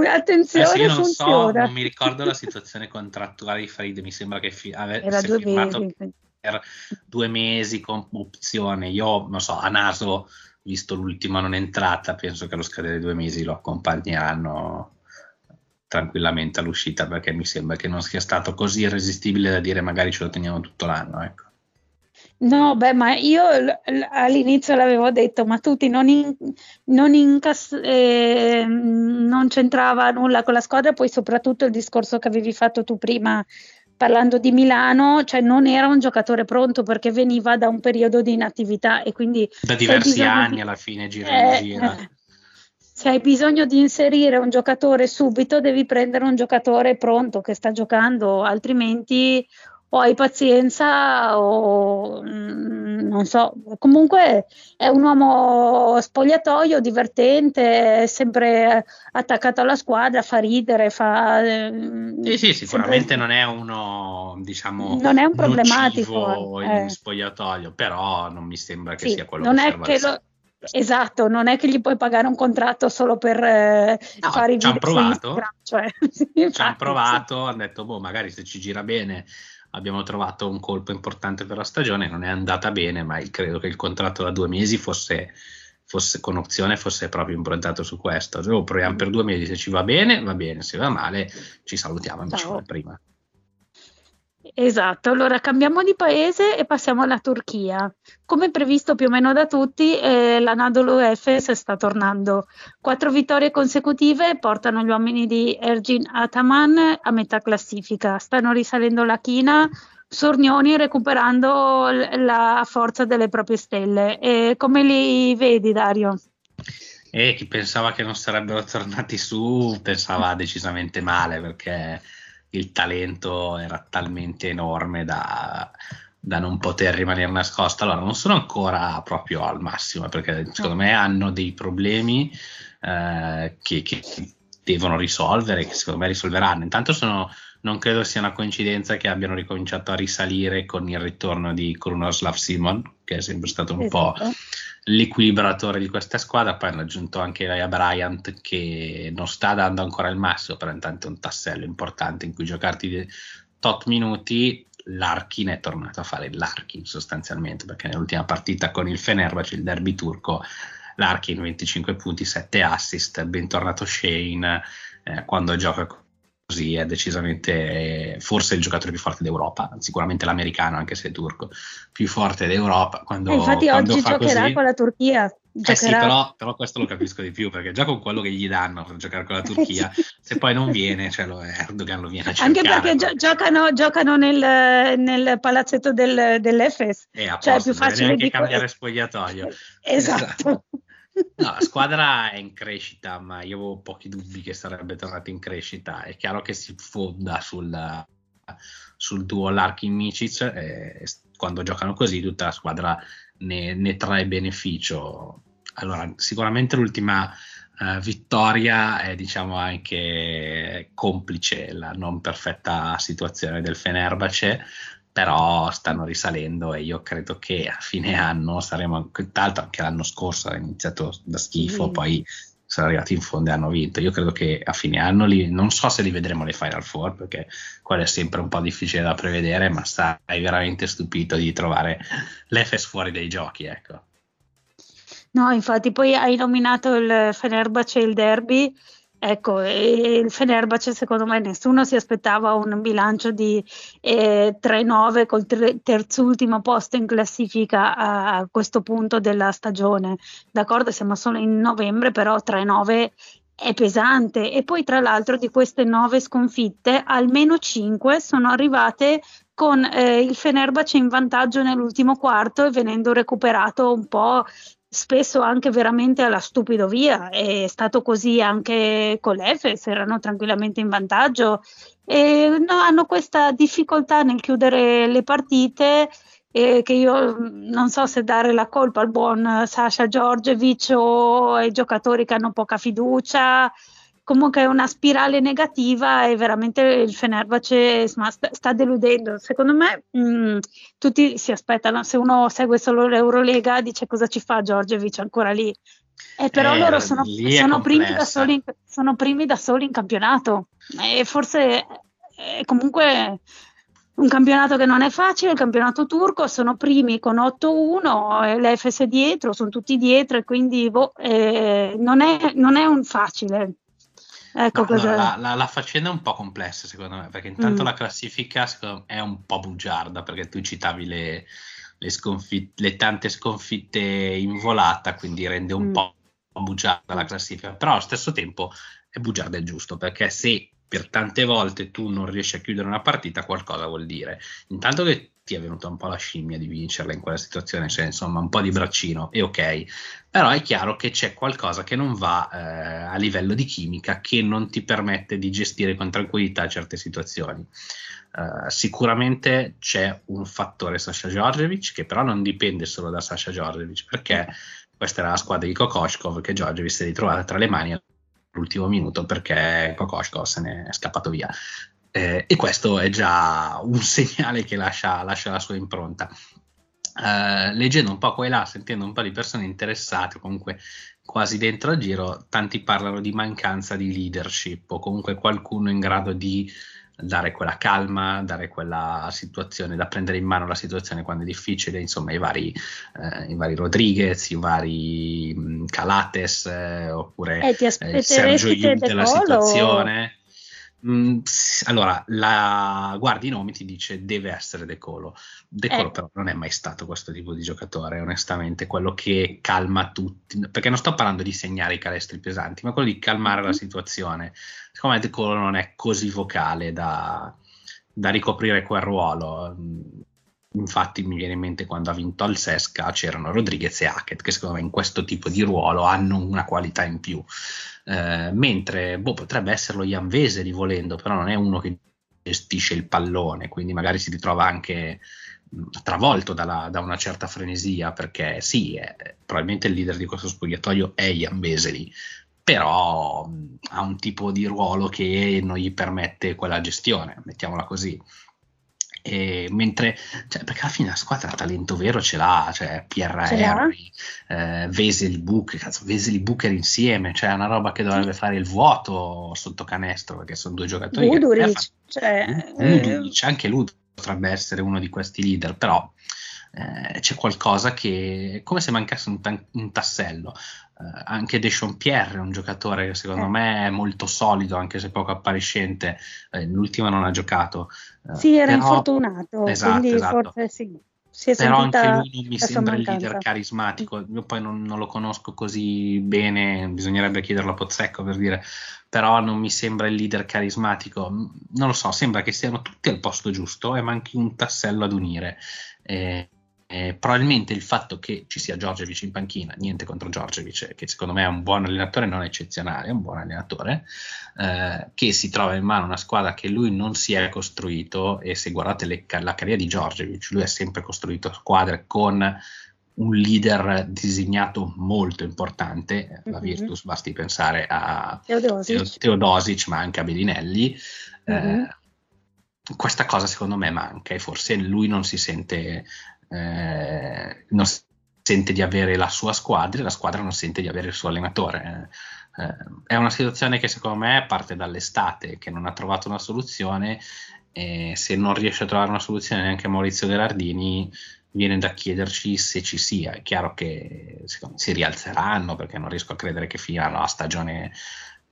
attenzione, eh sì, non funziona. So, non mi ricordo la situazione contrattuale di Farid, mi sembra che fi- avesse firmato mesi. per due mesi con opzione. Io, non so, a naso visto l'ultima non entrata, penso che allo scadere due mesi lo accompagneranno tranquillamente all'uscita perché mi sembra che non sia stato così irresistibile da dire magari ce lo teniamo tutto l'anno. Ecco. No, beh, ma io all'inizio l'avevo detto, ma tutti non, in, non, incass- eh, non c'entrava nulla con la squadra, poi soprattutto il discorso che avevi fatto tu prima parlando di Milano, cioè non era un giocatore pronto perché veniva da un periodo di inattività e quindi... Da diversi anni di... alla fine gira eh, gira. Eh, se hai bisogno di inserire un giocatore subito devi prendere un giocatore pronto che sta giocando, altrimenti hai pazienza o mm, non so, comunque è un uomo spogliatoio, divertente, sempre attaccato alla squadra, fa ridere, fa... Mm, sì, sì, sicuramente sempre... non è uno, diciamo, non è un problematico in eh. spogliatoio, però non mi sembra che sì, sia quello non che è che lo, Esatto, non è che gli puoi pagare un contratto solo per eh, no, fare i video. Ci hanno provato, cioè, sì, ci hanno provato, sì. hanno detto, boh, magari se ci gira bene abbiamo trovato un colpo importante per la stagione, non è andata bene, ma credo che il contratto da due mesi fosse, fosse con opzione, fosse proprio improntato su questo. Cioè, proviamo per due mesi, se ci va bene, va bene, se va male ci salutiamo amici come prima. Esatto, allora cambiamo di paese e passiamo alla Turchia. Come previsto più o meno da tutti, eh, l'Anadolu Efes sta tornando. Quattro vittorie consecutive portano gli uomini di Ergin Ataman a metà classifica. Stanno risalendo la china, Sornioni recuperando l- la forza delle proprie stelle. E come li vedi, Dario? E chi pensava che non sarebbero tornati su pensava decisamente male perché il talento era talmente enorme da, da non poter rimanere nascosto. Allora, non sono ancora proprio al massimo perché secondo me hanno dei problemi eh, che, che, devono risolvere, che secondo me risolveranno. Intanto sono, non credo sia una coincidenza che abbiano ricominciato a risalire con il ritorno di Krunoslav Simon, che è sempre stato un esatto. po' l'equilibratore di questa squadra. Poi hanno aggiunto anche Laia Bryant che non sta dando ancora il massimo, però intanto è un tassello importante in cui giocarti tot minuti. L'Arkin è tornato a fare l'Arkin sostanzialmente perché nell'ultima partita con il Fenerbahce, il derby turco, l'Arkin 25 punti, 7 assist, bentornato Shane eh, quando gioca così è decisamente forse il giocatore più forte d'Europa, sicuramente l'americano anche se è turco, più forte d'Europa. Quando, eh, infatti quando oggi giocherà così, con la Turchia. Eh sì, però, però, questo lo capisco di più perché già con quello che gli danno per giocare con la Turchia, se poi non viene, cioè lo Erdogan lo viene a cercare. Anche perché gio- giocano, giocano nel, nel, palazzetto del, dell'Efes, eh, cioè è più facile di cambiare spogliatoio. Esatto. esatto. No, la squadra è in crescita, ma io avevo pochi dubbi che sarebbe tornata in crescita. È chiaro che si fonda sul, sul duo Larkin-Micic e quando giocano così tutta la squadra ne, ne trae beneficio. Allora, sicuramente l'ultima uh, vittoria è diciamo anche complice la non perfetta situazione del Fenerbahce però stanno risalendo e io credo che a fine anno saremo, l'altro anche l'anno scorso ha iniziato da schifo, mm. poi sono arrivati in fondo e hanno vinto. Io credo che a fine anno li, non so se li vedremo le Final Four perché quello è sempre un po' difficile da prevedere, ma stai veramente stupito di trovare l'Efes fuori dai giochi, ecco. No, infatti poi hai nominato il Fenerbahce e il derby Ecco, il Fenerbahce secondo me nessuno si aspettava un bilancio di eh, 3-9 col ter- terzultimo posto in classifica a, a, questo punto della stagione. D'accordo, siamo solo in novembre, però 3-9 è pesante e poi tra l'altro di queste 9 sconfitte almeno 5 sono arrivate con eh, il Fenerbahce in vantaggio nell'ultimo quarto e venendo recuperato un po' spesso anche veramente alla stupido via. È stato così anche con l'Efes, erano tranquillamente in vantaggio e no, hanno questa difficoltà nel chiudere le partite eh, che io non so se dare la colpa al buon Sasha Giorgevic o ai giocatori che hanno poca fiducia comunque è una spirale negativa e veramente il Fenerbahce sta, sta deludendo. Secondo me mh, mm, tutti si aspettano, se uno segue solo l'Eurolega dice cosa ci fa Giorgevic ancora lì. Eh, però eh, loro sono, sono, primi in, sono, primi da soli in campionato e forse è comunque un campionato che non è facile, il campionato turco, sono primi con 8-1, e l'Efes è dietro, sono tutti dietro e quindi boh, eh, non, è, non è un facile. Ecco allora, la, la, la, faccenda è un po' complessa secondo me, perché intanto mm. la classifica me, è un po' bugiarda, perché tu citavi le, le, sconfit- le tante sconfitte in volata, quindi rende un mm. po' bugiarda la classifica, però allo stesso tempo è bugiarda è giusto, perché se per tante volte tu non riesci a chiudere una partita, qualcosa vuol dire. Intanto che ti è venuta un po' la scimmia di vincerla in quella situazione, cioè insomma un po' di braccino e ok, però è chiaro che c'è qualcosa che non va eh, a livello di chimica che non ti permette di gestire con tranquillità certe situazioni. Uh, sicuramente c'è un fattore Sasha Djordjevic che però non dipende solo da Sasha Djordjevic perché questa era la squadra di Kokoshkov che Djordjevic si è ritrovata tra le mani all'ultimo minuto perché Kokoshkov se ne è scappato via eh, e questo è già un segnale che lascia, lascia la sua impronta. Uh, leggendo un po' qua e là, sentendo un po' di persone interessate, comunque quasi dentro al giro, tanti parlano di mancanza di leadership o comunque qualcuno in grado di dare quella calma, dare quella situazione, da prendere in mano la situazione quando è difficile, insomma i vari, eh, i vari Rodriguez, i vari Calates eh, oppure eh, eh, Sergio Yud della situazione. Mm, allora, la, guardi i nomi, ti dice deve essere De Colo. De Colo, eh. però, non è mai stato questo tipo di giocatore, onestamente, quello che calma tutti. Perché non sto parlando di segnare i calestri pesanti, ma quello di calmare mm-hmm. la situazione. Secondo me De Colo non è così vocale da, da ricoprire quel ruolo. Infatti, mi viene in mente quando ha vinto al Sesca c'erano Rodriguez e Hackett, che secondo me in questo tipo di ruolo hanno una qualità in più. Eh, mentre boh, potrebbe esserlo Jan Veseli volendo, però non è uno che gestisce il pallone, quindi magari si ritrova anche travolto dalla, da una certa frenesia, perché sì, è, probabilmente il leader di questo spogliatoio è Jan Veseli, però ha un tipo di ruolo che non gli permette quella gestione, mettiamola così. E mentre, cioè, perché alla fine la squadra talento vero ce l'ha, cioè Pierre ce Henry, eh, Booker, cazzo, Veseli Booker insieme, cioè è una roba che dovrebbe fare il vuoto sotto canestro, perché sono due giocatori Uduric, che cioè, Uduric, eh... anche lui potrebbe essere uno di questi leader, però eh, c'è qualcosa che è come se mancasse un, ta- un tassello. Eh, anche Deshaun Pierre è un giocatore che secondo eh. me è molto solido, anche se poco appariscente. Eh, l'ultima non ha giocato. Eh, sì, era però... infortunato, esatto, quindi esatto. forse sì. Però anche lui non mi sembra il leader carismatico. Io poi non, non, lo conosco così bene, bisognerebbe chiederlo a Pozzecco per dire, però non mi sembra il leader carismatico. Non lo so, sembra che siano tutti al posto giusto e manchi un tassello ad unire. Eh, eh, probabilmente il fatto che ci sia Giorgevic in panchina, niente contro Giorgevic, che secondo me è un buon allenatore, non eccezionale, è un buon allenatore, eh, che si trova in mano una squadra che lui non si è costruito e se guardate le, la carriera di Giorgevic, lui ha sempre costruito squadre con un leader designato molto importante, mm-hmm. la mhm. Virtus, basti pensare a Teodosic, Teodosic ma anche a Bellinelli. Mm-hmm. Eh, questa cosa secondo me manca e forse lui non si sente eh, non sente di avere la sua squadra e la squadra non sente di avere il suo allenatore. Eh, è una situazione che secondo me parte dall'estate, che non ha trovato una soluzione e se non riesce a trovare una soluzione neanche Maurizio Gherardini viene da chiederci se ci sia. È chiaro che secondo, si rialzeranno perché non riesco a credere che finiranno la stagione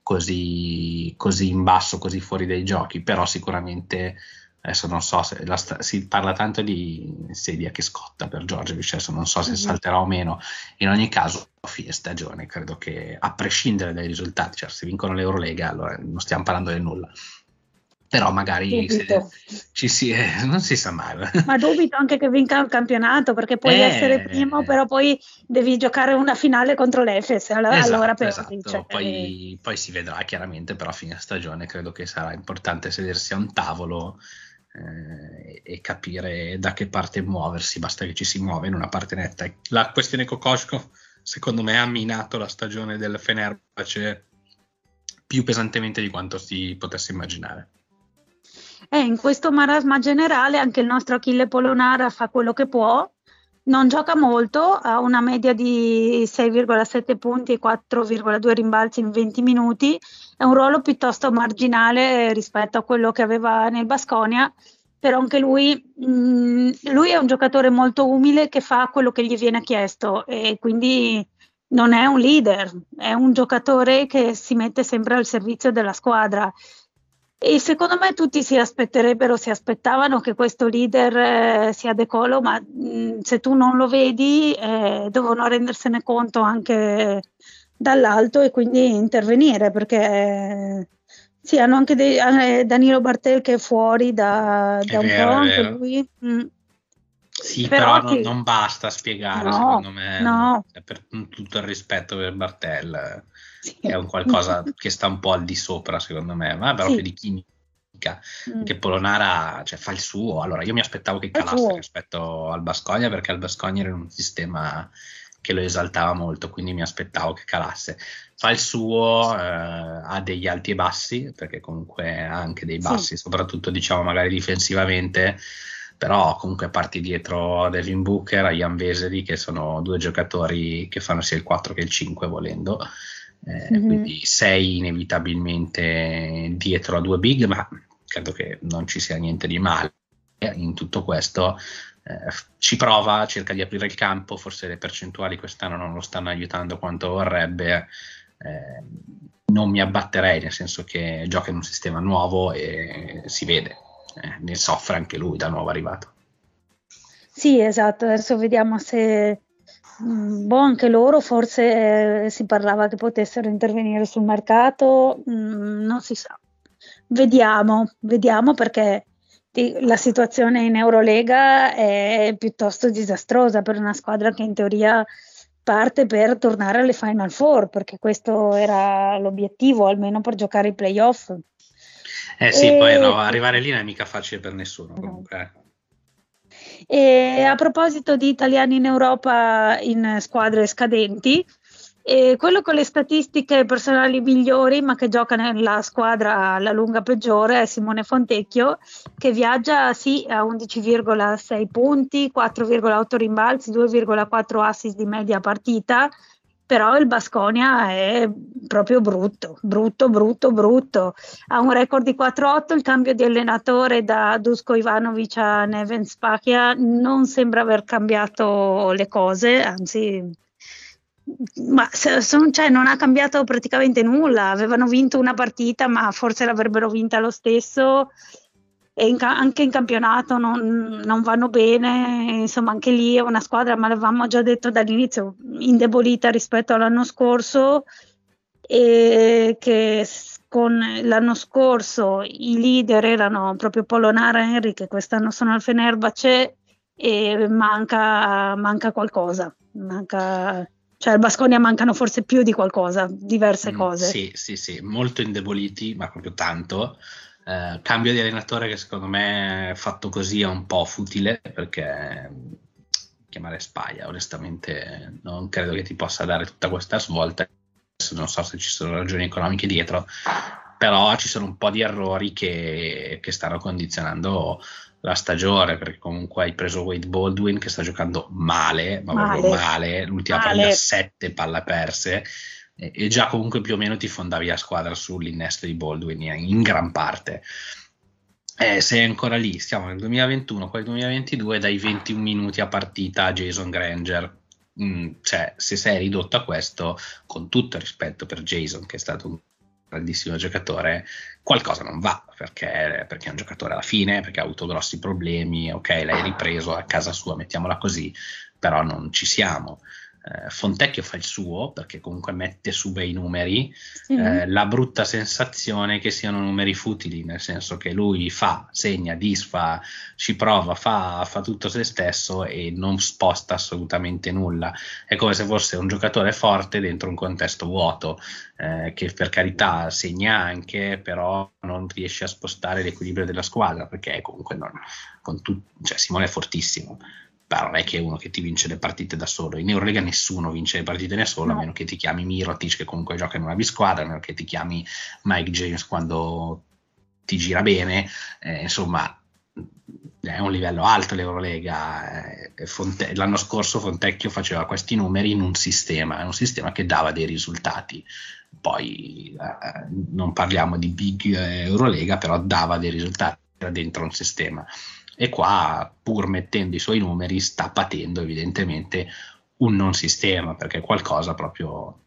così, così in basso, così fuori dai giochi, però sicuramente adesso non so se sta- si parla tanto di sedia che scotta per Giorgiovic, adesso non so se mm-hmm. salterà o meno. In ogni caso, a fine stagione, credo che a prescindere dai risultati, cioè se vincono l'Eurolega, allora non stiamo parlando di nulla. Però magari ci si, eh, non si sa mai. Ma dubito anche che vinca il campionato perché puoi eh, essere primo, però poi devi giocare una finale contro l'Efes. Allora, esatto, allora esatto. Cioè, poi, poi, si vedrà chiaramente, però a fine stagione credo che sarà importante sedersi a un tavolo eh, e capire da che parte muoversi, basta che ci si muove in una parte netta. La questione Kokoschko, secondo me, ha minato la stagione del Fenerbahce più pesantemente di quanto si potesse immaginare. Eh, in questo marasma generale anche il nostro Achille Polonara fa quello che può, non gioca molto, ha una media di 6,7 punti e 4,2 rimbalzi in 20 minuti, è un ruolo piuttosto marginale rispetto a quello che aveva nel Basconia, però anche lui, mh, mm, lui è un giocatore molto umile che fa quello che gli viene chiesto e quindi non è un leader, è un giocatore che si mette sempre al servizio della squadra e secondo me tutti si aspetterebbero, si aspettavano che questo leader eh, sia De Colo, ma mh, mm, se tu non lo vedi eh, devono rendersene conto anche dall'alto e quindi intervenire perché eh, sì, hanno anche dei, eh, Danilo Bartel che è fuori da, da un po', anche lui. Mm. Sì, però, però non, non, basta spiegare, no, secondo me, no. per tutto il rispetto per Bartel, sì. è un qualcosa che sta un po' al di sopra, secondo me, ma proprio sì. di chimica. Mm. Che Polonara cioè, fa il suo. Allora, io mi aspettavo che calasse rispetto al Bascogna, perché il Bascogna era un sistema che lo esaltava molto, quindi mi aspettavo che calasse. Fa il suo, eh, ha degli alti e bassi, perché comunque ha anche dei bassi, sì. soprattutto diciamo magari difensivamente però comunque parti dietro Devin Booker, a Jan Vesely, che sono due giocatori che fanno sia il 4 che il 5 volendo, eh, mm-hmm. quindi sei inevitabilmente dietro a due big, ma credo che non ci sia niente di male in tutto questo. Eh, ci prova, cerca di aprire il campo, forse le percentuali quest'anno non lo stanno aiutando quanto vorrebbe. Eh, non mi abbatterei, nel senso che gioca in un sistema nuovo e si vede eh, ne soffre anche lui da nuovo arrivato. Sì, esatto, adesso vediamo se boh, anche loro forse eh, si parlava che potessero intervenire sul mercato, mm, non si sa. Vediamo, vediamo perché la situazione in Eurolega è piuttosto disastrosa per una squadra che in teoria parte per tornare alle Final Four, perché questo era l'obiettivo, almeno per giocare i playoff. Eh sì, e... poi no, arrivare lì non è mica facile per nessuno comunque. Eh. E a proposito di italiani in Europa in squadre scadenti, e quello con le statistiche personali migliori, ma che gioca nella squadra alla lunga peggiore, è Simone Fontecchio, che viaggia sì a 11,6 punti, 4,8 rimbalzi, 2,4 assist di media partita, però il Basconia è proprio brutto, brutto, brutto, brutto. Ha un record di 4-8, il cambio di allenatore da Dusko Ivanovic a Neven Spachia non sembra aver cambiato le cose, anzi ma cioè, non ha cambiato praticamente nulla, avevano vinto una partita ma forse l'avrebbero vinta lo stesso e in, anche in campionato non, non, vanno bene, insomma anche lì è una squadra, ma l'avevamo già detto dall'inizio, indebolita rispetto all'anno scorso e che con l'anno scorso i leader erano proprio Polonara e Henry che quest'anno sono al Fenerbahce e manca, manca qualcosa, manca cioè al Basconia mancano forse più di qualcosa, diverse mm, cose. Sì, sì, sì, molto indeboliti, ma proprio tanto. Eh, cambio di allenatore che secondo me fatto così è un po' futile perché chiamare Spaglia onestamente non credo che ti possa dare tutta questa svolta non so se ci sono ragioni economiche dietro però ci sono un po' di errori che, che stanno condizionando la stagione perché comunque hai preso Wade Baldwin che sta giocando male ma male. proprio male l'ultima male. partita 7 palle perse e, già comunque più o meno ti fondavi la squadra sull'innesto di Baldwin in gran parte. Eh, sei ancora lì, stiamo nel 2021, poi nel 2022 dai 21 minuti a partita a Jason Granger. Mm, cioè, se sei ridotto a questo, con tutto il rispetto per Jason, che è stato un grandissimo giocatore, qualcosa non va perché, perché, è un giocatore alla fine, perché ha avuto grossi problemi. Ok, l'hai ripreso a casa sua, mettiamola così, però non ci siamo eh, Fontecchio fa il suo perché comunque mette su bei numeri, sì. eh, la brutta sensazione che siano numeri futili, nel senso che lui fa, segna, disfa, ci prova, fa, fa tutto se stesso e non sposta assolutamente nulla. È come se fosse un giocatore forte dentro un contesto vuoto, eh, che per carità segna anche, però non riesce a spostare l'equilibrio della squadra perché comunque non, con tu, cioè Simone è fortissimo però non è che è uno che ti vince le partite da solo. In Eurolega nessuno vince le partite da solo, no. a meno che ti chiami Mirotic, che comunque gioca in una bisquadra, a meno che ti chiami Mike James quando ti gira bene. Eh, insomma, è un livello alto l'Eurolega. Eh, Fonte- l'anno scorso Fontecchio faceva questi numeri in un sistema, un sistema che dava dei risultati. Poi eh, non parliamo di big Eurolega, però dava dei risultati, dentro un sistema e qua pur mettendo i suoi numeri sta patendo evidentemente un non sistema perché qualcosa proprio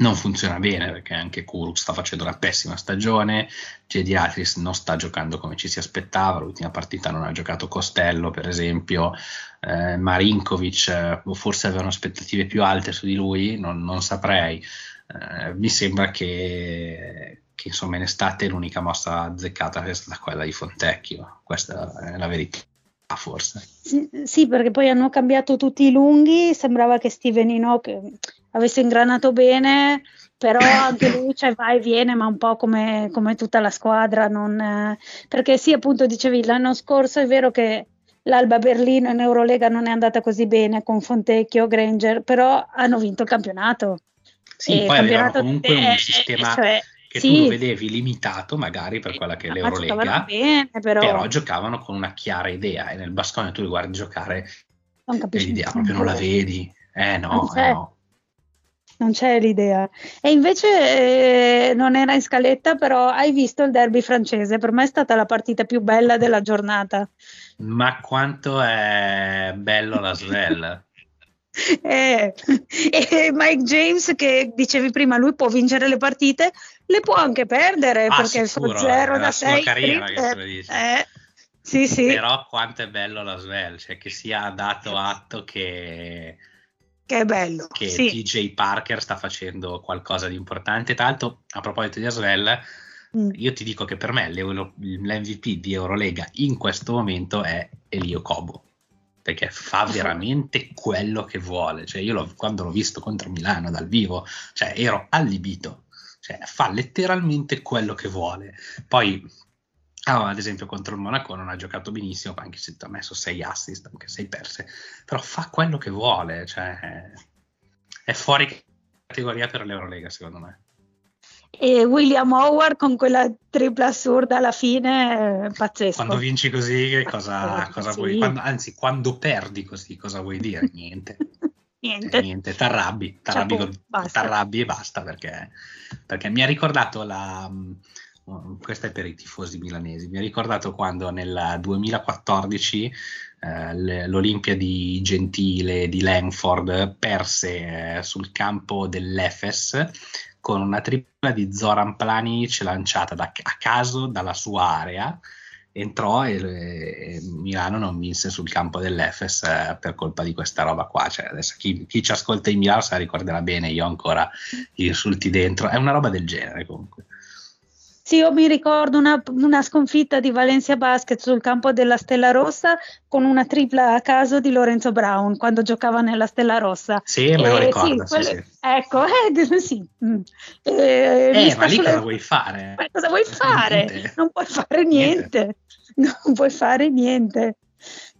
non funziona bene perché anche Kuruk sta facendo una pessima stagione, Gediatris non sta giocando come ci si aspettava, l'ultima partita non ha giocato Costello per esempio, eh, Marinkovic eh, forse avevano aspettative più alte su di lui, non, non saprei, eh, mi sembra che, che insomma in estate l'unica mossa azzeccata è stata quella di Fontecchio, questa è la verità. forse. Sì, perché poi hanno cambiato tutti i lunghi, sembrava che Steven Enoch avesse ingranato bene, però anche lui cioè, va e viene, ma un po' come, come tutta la squadra, non, perché sì, appunto dicevi, l'anno scorso è vero che l'Alba Berlino in Eurolega non è andata così bene con Fontecchio, Granger, però hanno vinto il campionato. Sì, e poi avevano comunque un sistema cioè, che sì. tu lo vedevi limitato magari per quella che è l'Eurolega, bene, però... però... giocavano con una chiara idea e nel bastone tu li guardi giocare non e l'idea proprio non la vedi. Eh no, eh no non c'è l'idea. E invece eh, non era in scaletta, però hai visto il derby francese. Per me è stata la partita più bella della giornata. Ma quanto è bello la Svel! eh, e Mike James, che dicevi prima, lui può vincere le partite, le può anche perdere ah, perché sicuro, il suo 0 da 6 carriera che se lo dice. Eh, sì, sì. Però quanto è bello la Svel, cioè che sia dato atto che che è bello. Che sì. TJ Parker sta facendo qualcosa di importante. L'altro, a proposito di Asvel, mm. io ti dico che per me l'MVP di Eurolega in questo momento è Elio Cobo. Perché fa veramente quello che vuole. Cioè, io l'ho, quando l'ho visto contro Milano dal vivo, cioè, ero allibito. Cioè, fa letteralmente quello che vuole. Poi Ah, ad esempio contro il Monaco non ha giocato benissimo, anche se ti ha messo 6 assist, anche 6 perse, però fa quello che vuole, cioè è fuori categoria per l'Eurolega secondo me. E William Howard con quella tripla assurda alla fine, è pazzesco. Quando vinci così, cosa, cosa sì. vuoi? Quando, anzi, quando perdi così, cosa vuoi dire? Niente. niente. Eh, niente, t'arrabbi, t'arrabbi, Ciao, basta. t'arrabbi e basta perché, perché mi ha ricordato la questo è per i tifosi milanesi. Mi ha ricordato quando nel 2014 eh, l'Olimpia Gentile di Langford perse eh, sul campo dell'Efes con una tripla di Zoran Planic lanciata da, a caso dalla sua area. Entrò e, e, Milano non vinse sul campo dell'Efes eh, per colpa di questa roba qua. Cioè, adesso chi, chi, ci ascolta in Milano se la ricorderà bene, io ancora gli insulti dentro. È una roba del genere comunque. Sì, io mi ricordo una, una, sconfitta di Valencia Basket sul campo della Stella Rossa con una tripla a caso di Lorenzo Brown quando giocava nella Stella Rossa. Sì, me lo eh, ricordo. Sì, quelle, sì, Ecco, eh, sì. Mm. Eh, eh ma lì sulle... cosa vuoi fare? Ma cosa vuoi fare? Niente. Non puoi fare niente. niente. Non puoi fare niente.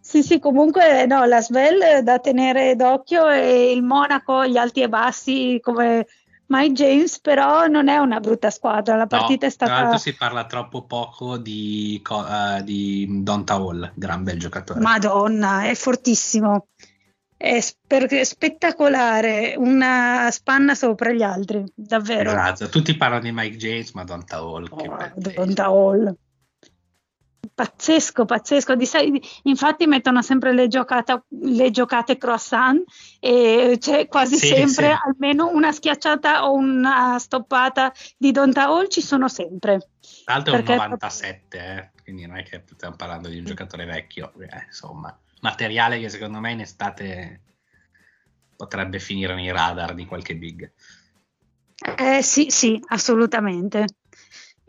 Sì, sì, comunque no, la Svel da tenere d'occhio e il Monaco, gli alti e bassi come Mike James però non è una brutta squadra, la partita no, è stata... Tra l'altro si parla troppo poco di, uh, di Donta Hall, gran bel giocatore. Madonna, è fortissimo, è spe- spettacolare, una spanna sopra gli altri, davvero. Esatto, tutti parlano di Mike James, ma Donta Hall, oh, Donta Hall pazzesco, pazzesco. Di, infatti mettono sempre le giocate, le giocate croissant e c'è quasi sì, sempre sì. almeno una schiacciata o una stoppata di Donta Hall ci sono sempre. Tra l'altro è un 97, eh, quindi non è che stiamo parlando di un giocatore vecchio, eh, insomma, materiale che secondo me in estate potrebbe finire nei radar di qualche big. Eh, sì, sì, assolutamente.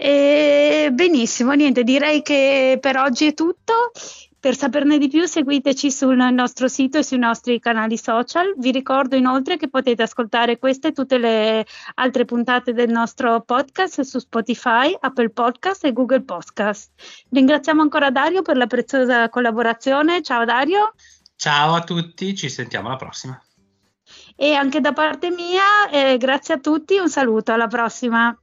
E benissimo, niente, direi che per oggi è tutto. Per saperne di più seguiteci sul nostro sito e sui nostri canali social. Vi ricordo inoltre che potete ascoltare queste e tutte le altre puntate del nostro podcast su Spotify, Apple Podcast e Google Podcast. Ringraziamo ancora Dario per la preziosa collaborazione. Ciao Dario. Ciao a tutti, ci sentiamo alla prossima. E anche da parte mia, eh, grazie a tutti, un saluto, alla prossima.